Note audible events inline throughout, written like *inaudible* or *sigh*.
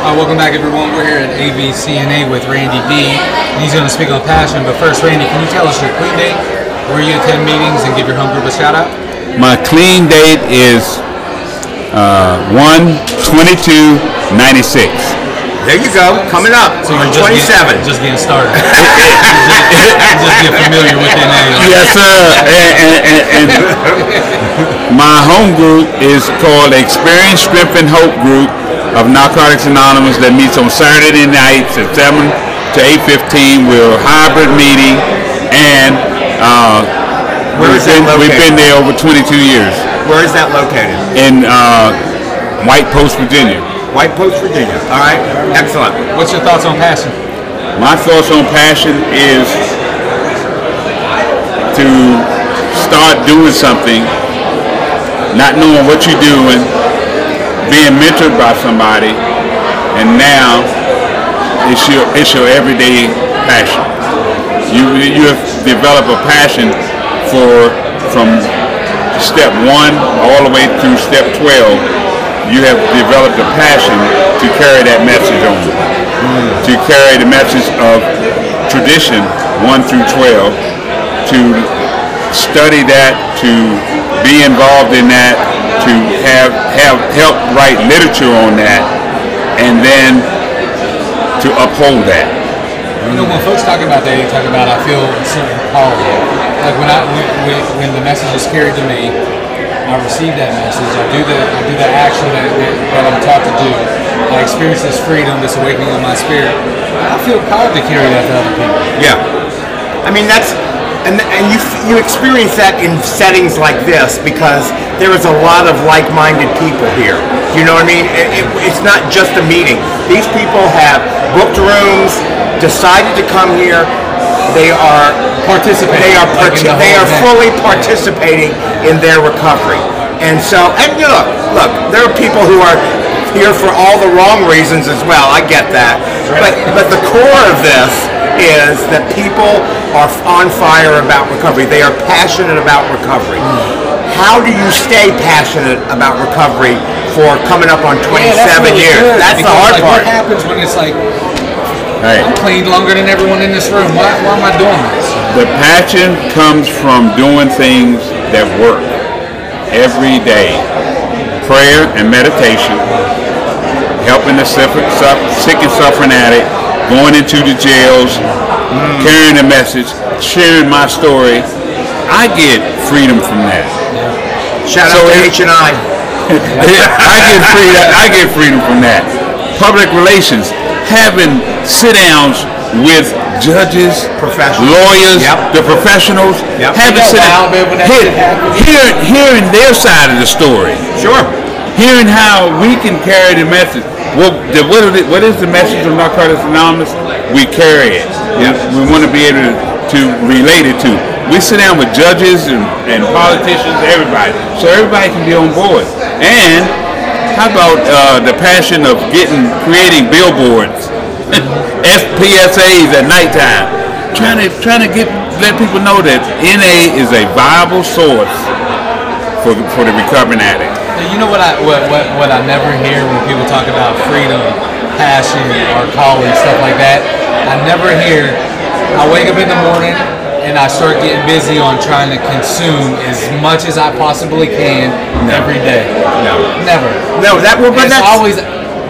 Uh, welcome back, everyone. We're here at AVCNA with Randy D, and he's going to speak on passion. But first, Randy, can you tell us your clean date, where you attend meetings, and give your home group a shout out? My clean date is uh, 1 22 96. There you go, coming up So on you're 27. Getting, just getting started. *laughs* just, just get familiar with NA. Yes, sir. And, and, and, and my home group is called Experience, Strength, and Hope Group of Narcotics Anonymous that meets on Saturday nights at 7 to 8.15. We're a hybrid meeting, and uh, Where we've, that been, we've been there over 22 years Where is that located? in uh, White Post, Virginia. White Post, Virginia. All right, excellent. What's your thoughts on passion? My thoughts on passion is to start doing something, not knowing what you're doing, being mentored by somebody, and now it's your it's your everyday passion. You you have developed a passion for from step one all the way through step twelve. You have developed a passion to carry that message on to carry the message of tradition 1 through 12, to study that, to be involved in that, to have, have help write literature on that, and then to uphold that. You know, when folks talk about that, they talk about I feel a certain. Like when I when, when the message is carried to me, I receive that message. I do the I do the action that, that, I'm taught to do. I experience this freedom, this awakening of my spirit. I feel called to carry that to other people. Yeah. I mean, that's, and, and you, you experience that in settings like this because there is a lot of like-minded people here. You know what I mean? It, it, it's not just a meeting. These people have booked rooms, decided to come here. They are Participating, They are like parti- the they are event. fully participating in their recovery. And so, and look, look, there are people who are here for all the wrong reasons as well. I get that. But but the core of this is that people are on fire about recovery. They are passionate about recovery. How do you stay passionate about recovery for coming up on 27 Yeah, that's really years? good, That's the hard like, part. What happens when it's like Right. I'm clean longer than everyone in this room? Why, why am I doing this? The passion comes from doing things that work every day. Prayer and meditation, helping the sick and suffering addict, going into the jails, mm. carrying the message, sharing my story. I get freedom from that. Shout So out to H and I. *laughs* I get freedom. I get freedom from that. Public relations, having sit downs with judges, Professionals. lawyers, Yep. the professionals, Yep. having sit know, Wild Man, when that hear- shit happened. hear- hearing their side of the story, Sure. hearing how we can carry the message. Well, the, what, is it, what is the message of Narcotics Anonymous? We carry it. Yep. We, we want to be able to, to relate it to. We sit down with judges and, and politicians, everybody, so everybody can be on board. And how about uh, the passion of getting, creating billboards, *laughs* SPSAs at nighttime, trying to trying to get let people know that NA is a viable source for the, for the recovering addict. You know what I what, what what I never hear when people talk about freedom, passion, or calling stuff like that. I never hear. I wake up in the morning and I start getting busy on trying to consume as much as I possibly can every day. No. Never. No, that will. but it's that's always.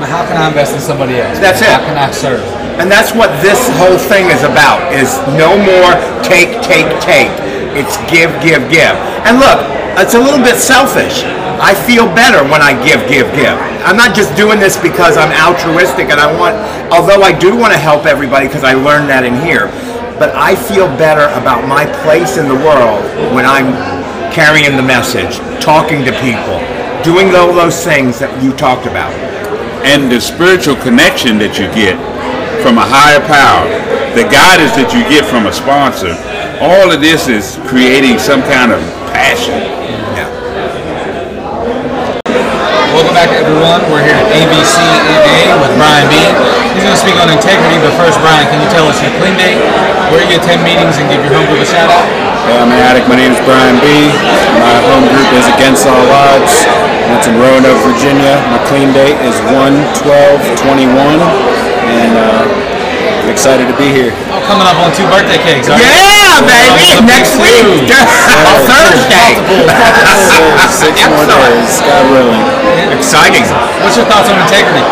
How can I invest in somebody else? That's it. How can I serve? And that's what this whole thing is about, is no more take, take, take. It's give, give, give. And look, it's a little bit selfish. I feel better when I give, give, give. I'm not just doing this because I'm altruistic and I want, although I do want to help everybody because I learned that in here, but I feel better about my place in the world when I'm carrying the message, talking to people, doing all those things that you talked about. and the spiritual connection that you get from a higher power, the guidance that you get from a sponsor, all of this is creating some kind of passion. Yeah. Welcome back, everyone. We're here at AVCNA with Brian B. He's going to speak on integrity, but first, Brian, can you tell us your clean date, where you attend meetings, and give your home group a shout out? Hey, I'm an addict. My name is Brian B. My home group is Against All Odds. I It's in Roanoke, Virginia. My clean date is 1-12-21, and uh, I'm excited to be here. Oh, coming up on two birthday cakes. aren't you? Baby! Next week! Thursday! Six more days, God willing. Exciting. What's your thoughts on integrity?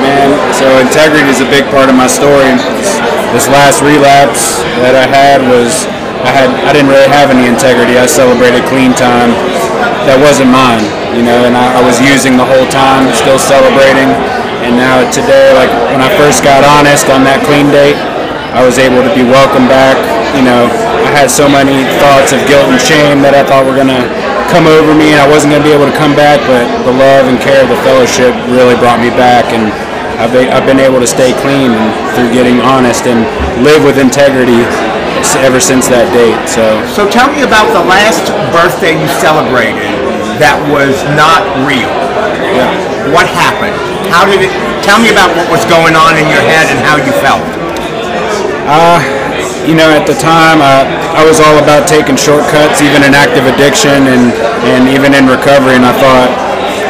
Man, so integrity is a big part of my story. This last relapse that I had was I had I didn't really have any integrity. I celebrated clean time that wasn't mine, you know, and I, I was using the whole time, still celebrating. And now today, like when I first got honest on that clean date, I was able to be welcomed back. You know, I had so many thoughts of guilt and shame that I thought were gonna come over me, and I wasn't gonna be able to come back. But the love and care of the fellowship really brought me back, and I've been, I've been able to stay clean through getting honest and live with integrity ever since that date. So So tell me about the last birthday you celebrated that was not real. yeah. What happened? How did it? Tell me about what was going on in your head and how you felt. Uh, you know, at the time, I, I was all about taking shortcuts, even in active addiction and, and even in recovery. And I thought,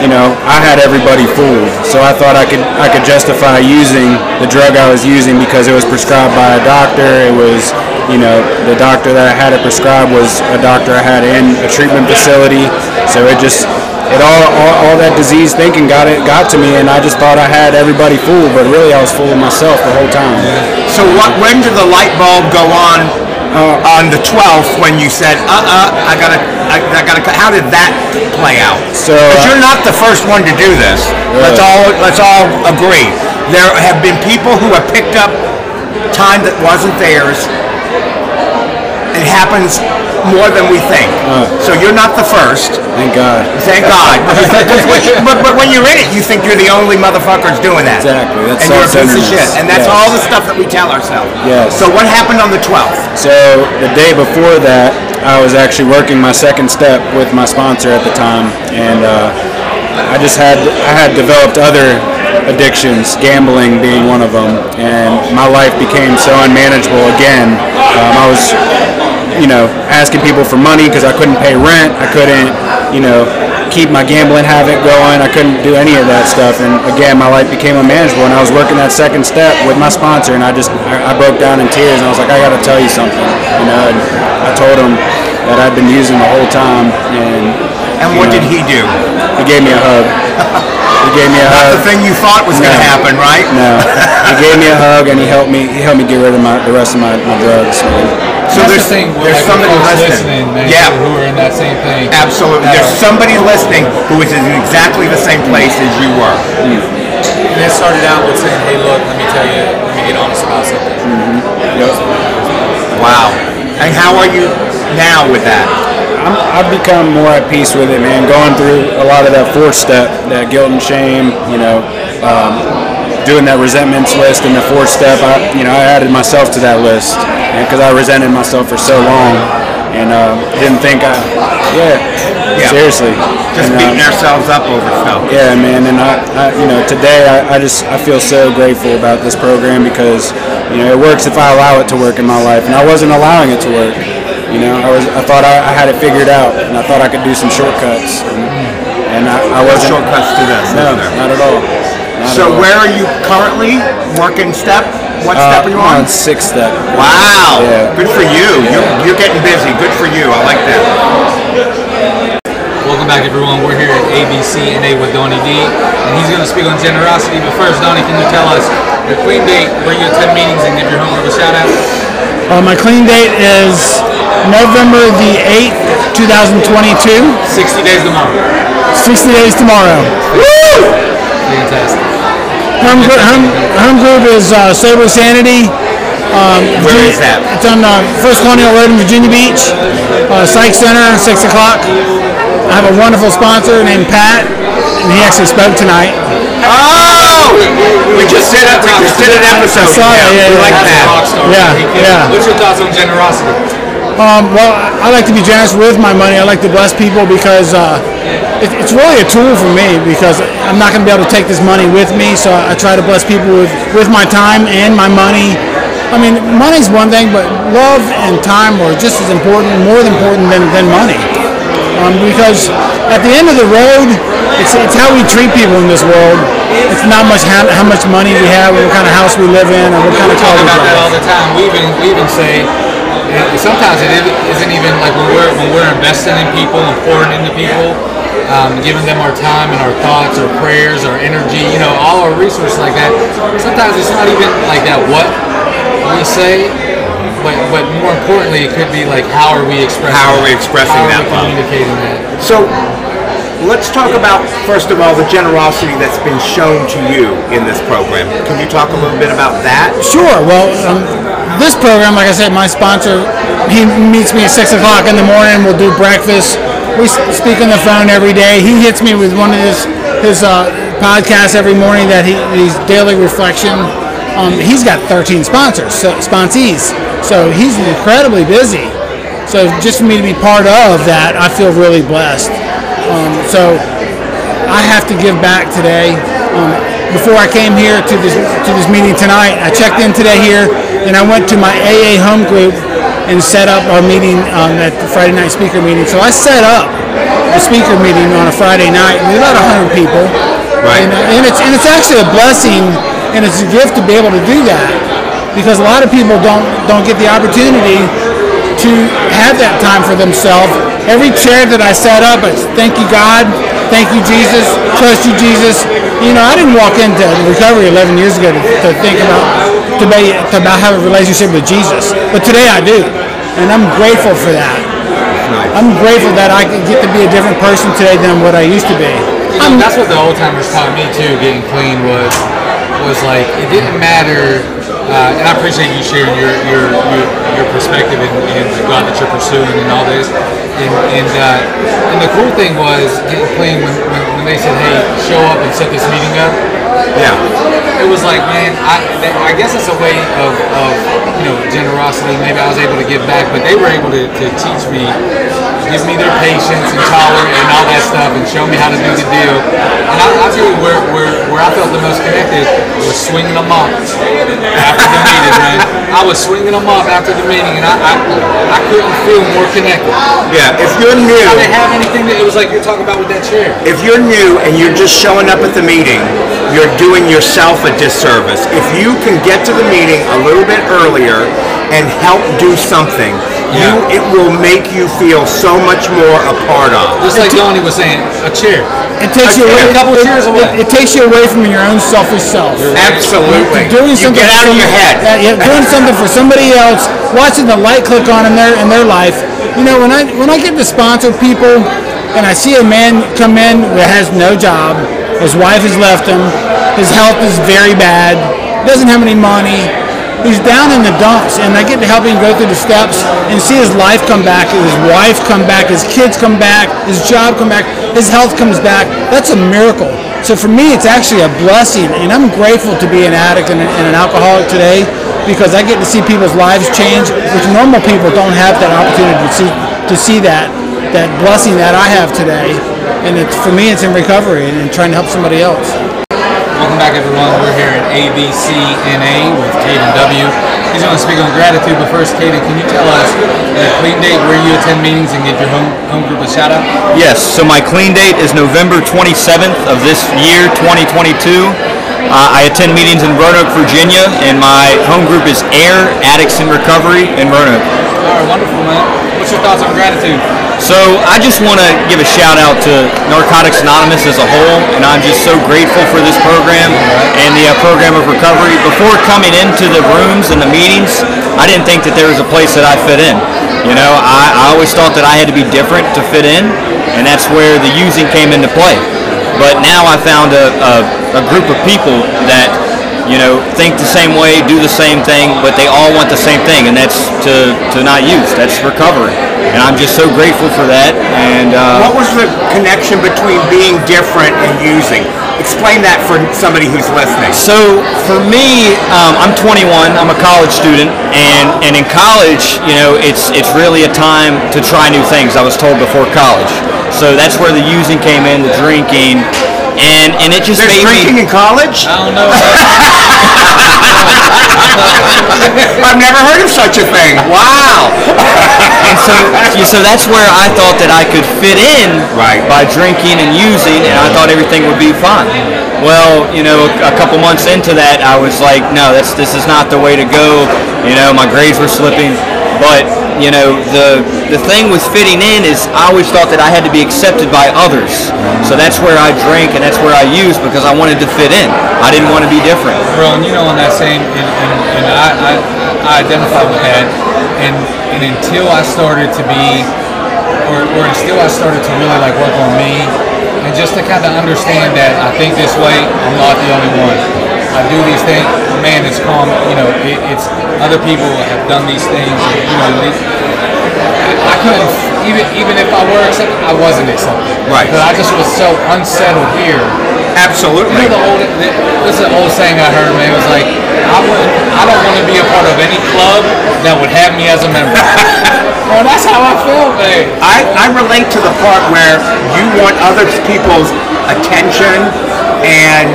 you know, I had everybody fooled. So I thought I could I could justify using the drug I was using because it was prescribed by a doctor. It was, you know, the doctor that I had it prescribed was a doctor I had in a treatment facility. So it just it all, all, all that disease thinking got it got to me, and I just thought I had everybody fooled, but really I was fooling myself the whole time. So what? When did the light bulb go on? Uh, on the 12th, when you said, "Uh, uh, I gotta, I, I gotta," how did that play out? So, because uh, you're not the first one to do this. Let's all, let's all agree. There have been people who have picked up time that wasn't theirs. It happens more than we think. so you're not the first. Thank God. Thank God. *laughs* Because when you- but, but when you're in it, you think you're the only motherfuckers doing that. Exactly. That's and you're a piece of shit. And that's Yes. all the stuff that we tell ourselves. Yes. So what happened on the 12th? So the day before that, I was actually working my second step with my sponsor at the time, and uh, I just had I had developed other addictions, gambling being one of them, and my life became so unmanageable again. Um, I was, you know, asking people for money because I couldn't pay rent. I couldn't, you know, keep my gambling habit going. I couldn't do any of that stuff, and again, my life became unmanageable. And I was working that second step with my sponsor, and I just I, broke down in tears, and I was like, I got to tell you something, you know. And I told him that I'd been using the whole time, and And what know, did he do? He gave me a hug. He gave me a Not hug. the thing you thought was going to happen, right? No, he gave me a *laughs* hug and he helped me. He helped me get rid of my the rest of my, my drugs. man. So That's there's, the thing. there's like, somebody listening. man, yeah, who are in that same thing. absolutely. that There's somebody listening who is in exactly the same place as you were. And it started out with saying, hey, look, let me tell you, let me get honest about something. Mm-hmm. Wow. And how are you now with that? I'm, I've become more at peace with it, man. Going through a lot of that fourth step, that guilt and shame, you know, um, doing that resentments list in the fourth step. I, you know, I added myself to that list because I resented myself for so long and uh, didn't think I, yeah, Yeah. seriously. Just And, um, beating ourselves up over stuff. Yeah, man, and I, I you know, today I, I just I feel so grateful about this program because you know it works if I allow it to work in my life, and I wasn't allowing it to work. You know, I was I thought I, I had it figured out, and I thought I could do some shortcuts, and, and I, I wasn't. Shortcuts to this. No, isn't not at all. Not So at all. where are you currently working step? What Uh, step are you I'm on? six step. Wow. Yeah. Good for you. You're, you're getting busy. Good for you. I like that. Welcome back, everyone. We're here at AVCNA with Donnie D, and he's going to speak on generosity. But first, Donnie, can you tell us your clean date, where you attend meetings, and give your home a shout out? Uh, my clean date is November the 8th, 2022. 60 days tomorrow. 60 days tomorrow. Woo! Fantastic. Home, gr- home, home group is uh, Sober Sanity. Um, Where is that? It's on uh, First Colonial Road in Virginia Beach. Uh, Psych Center, 6 o'clock. I have a wonderful sponsor named Pat, and he actually spoke tonight. Oh! We just did it. We just did an episode. I saw yeah, we yeah. like that. Yeah, yeah. What's your thoughts on generosity? Um, well, I like to be generous with my money. I like to bless people because uh, it, it's really a tool for me because I'm not going to be able to take this money with me. So I try to bless people with, with my time and my money. I mean, money's one thing, but love and time are just as important, more important than, than money. um, because at the end of the road, it's, it's how we treat people in this world. It's not much how, how much money we have, or what kind of house we live in, or what kind of car we about that all drive. the time. We even we even say sometimes it isn't- isn't even like when we're when we're investing in people and pouring into people, um, giving them our time and our thoughts, our prayers, our energy, you know, all our resources like that. Sometimes it's not even like that what we say. But, but more importantly, it could be like how are we expressing How are we expressing that? expressing how are we love? communicating that? So let's talk about first of all the generosity that's been shown to you in this program. Can you talk a little bit about that? Sure. Well, um, this program, like I said, my sponsor, he meets me at six o'clock in the morning. We'll do breakfast. We speak on the phone every day. He hits me with one of his his uh, podcasts every morning that he his daily reflection. Um, he's got 13 sponsors, so, sponsees. So he's incredibly busy. So just for me to be part of that, I feel really blessed. Um, so I have to give back today. Um, before I came here to this to this meeting tonight, I checked in today here, and I went to my AA home group and set up our meeting um, at the Friday night speaker meeting. So I set up a speaker meeting on a Friday night with about hundred people, Right. And, uh, and it's and it's actually a blessing and it's a gift to be able to do that because a lot of people don't don't get the opportunity to have that time for themselves. Every chair that I set up, it's thank you God, thank you Jesus, trust you Jesus. You know, I didn't walk into recovery 11 years ago to, to think about to be to about have a relationship with Jesus, but today I do, and I'm grateful for that. I'm grateful that I can get to be a different person today than what I used to be. You know, that's what the old timers taught me too. Getting clean was was like it didn't matter. Uh, and I appreciate you sharing your your your, your perspective and, and the God that you're pursuing and all this. And and, uh, and the cool thing was getting clean when, when, when they said, "Hey, show up and set this meeting up." Yeah. It was like, man, I, I guess it's a way of, of you know generosity. Maybe I was able to give back, but they were able to, to teach me, give me their patience and tolerance and all that stuff, and show me how to do the deal. And I, I tell you where, where where I felt the most connected was swinging them up after the meeting, man. I was swinging them up after the meeting, and I I, I couldn't feel more connected. Yeah. If you're new, I didn't have anything that it was like you're talking about with that chair. if you're new and you're just showing up at the meeting, you're doing yourself a disservice. If you can get to the meeting a little bit earlier and help do something, you it will make you feel so much more a part of. Just like Donnie was saying, a chair. It takes you away. a couple it, chairs away. It, it takes you away from your own selfish self. Absolutely. doing you something get out for of your head. Yeah, yeah, doing something for somebody else, watching the light click on in their in their life. You know, when I when I get to sponsor people, and I see a man come in that has no job, his wife has left him, his health is very bad, doesn't have any money. He's down in the dumps, and I get to help him go through the steps and see his life come back, his wife come back, his kids come back, his job come back, his health comes back. That's a miracle. So for me, it's actually a blessing, and I'm grateful to be an addict and, and an alcoholic today because I get to see people's lives change, which normal people don't have that opportunity to see to see that that blessing that I have today. And for me, it's in recovery and, and trying to help somebody else. Back, everyone. We're here at AVCNA with Caden W. He's going to speak on gratitude, but first, Caden, can you tell us the clean date where you attend meetings and give your home, home group a shout out? Yes, so my clean date is November 27th of this year, 2022. Uh, I attend meetings in Roanoke, Virginia, and my home group is AIR Addicts in Recovery in Roanoke. All right, wonderful, man. What's your thoughts on gratitude? So I just want to give a shout out to Narcotics Anonymous as a whole, and I'm just so grateful for this program and the uh, program of recovery. Before coming into the rooms and the meetings, I didn't think that there was a place that I fit in. You know, I, I always thought that I had to be different to fit in, and that's where the using came into play. But now I found a, a, a group of people that you know, think the same way, do the same thing, but they all want the same thing, and that's to, to not use. That's recovery. And I'm just so grateful for that. And uh, What was the connection between being different and using? Explain that for somebody who's listening. so for me, um, I'm 21. I'm a college student, and, and in college, you know, it's it's really a time to try new things. I was told before college. So that's where the using came in, the drinking, and and it just There's made drinking me. in college? I don't know. *laughs* I've never heard of such a thing. Wow. And so, so that's where I thought that I could fit in Right. by drinking and using, and I thought everything would be fine. Well, you know, a, a couple months into that, I was like, no, that's this is not the way to go. You know, my grades were slipping, but you know, the the thing with fitting in is I always thought that I had to be accepted by others. So that's where I drank and that's where I used because I wanted to fit in. I didn't want to be different. Bro, and you know, on that same, and, and, and I, I, I identify with that, and, and until I started to be, or, or until I started to really like work on me, and just to kind of understand that I think this way, I'm not the only one. I do these things, man, it's calm, you know, it, it's, other people have done these things, and, you know, they, I couldn't, even, even if I were accepted, I wasn't accepted. Right. Because I just was so unsettled here. You Absolutely. know the old, this is an old saying I heard, man. It was like, I wouldn't, I don't want to be a part of any club that would have me as a member. *laughs* well, that's how I feel, man. I, I relate to the part where you want other people's attention and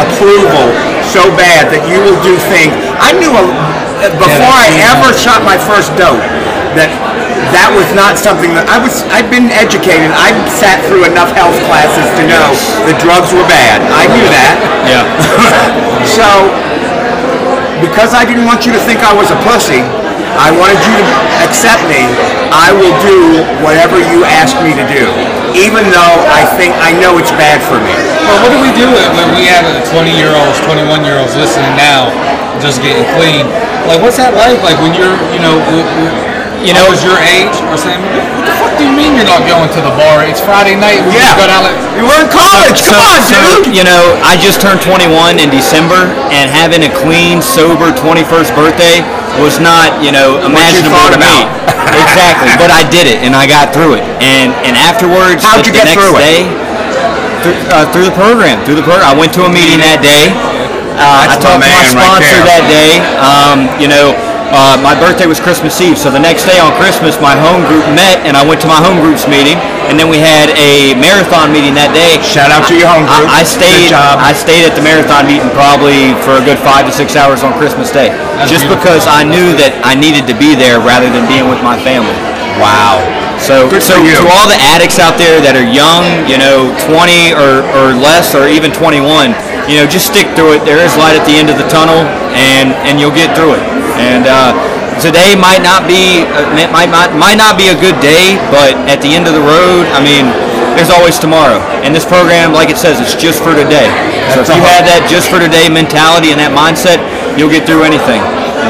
approval so bad that you will do things. I knew a, before I ever shot my first dope that that was not something that I was. I'd been educated. I sat through enough health classes to know that drugs were bad. I knew that. Yeah. *laughs* So, because I didn't want you to think I was a pussy, I wanted you to accept me. I will do whatever you ask me to do, even though I think I know it's bad for me. Well, what do we do when we have 20 year olds, 21 year olds listening now, just getting clean? Like, what's that like? Like when you're, you know, w- w- You know- almost your age, or saying, what the fuck do you mean you're not going to the bar? It's Friday night. We Yeah. just go down like. You were in college. Come on, so, dude. you know, I just turned 21 in December, and having a clean, sober 21st birthday was not, you know, imaginable thought to me. exactly, but I did it, and I got through it. And and afterwards, How'd the, you the get next through it? Through, uh, through the program, through the program, I went to a meeting that day. Uh, I talked to my man right sponsor that day. Um, you know, uh, my birthday was Christmas Eve, so the next day on Christmas, my home group met, and I went to my home group's meeting, and then we had a marathon meeting that day. Shout out to your home group. I, I stayed. I stayed at the marathon meeting probably for a good five to six hours on Christmas Day, just beautiful. because I knew that I needed to be there rather than being with my family. wow. So, Good so to all the addicts out there that are young, you know, 20 or, or less, or even 21, you know, just stick through it. There is light at the end of the tunnel, and and you'll get through it. And uh, today might not be uh, might, might might not be a good day, but at the end of the road, I mean, there's always tomorrow. And this program, like it says, it's just for today. So if you have that just for today mentality and that mindset, you'll get through anything.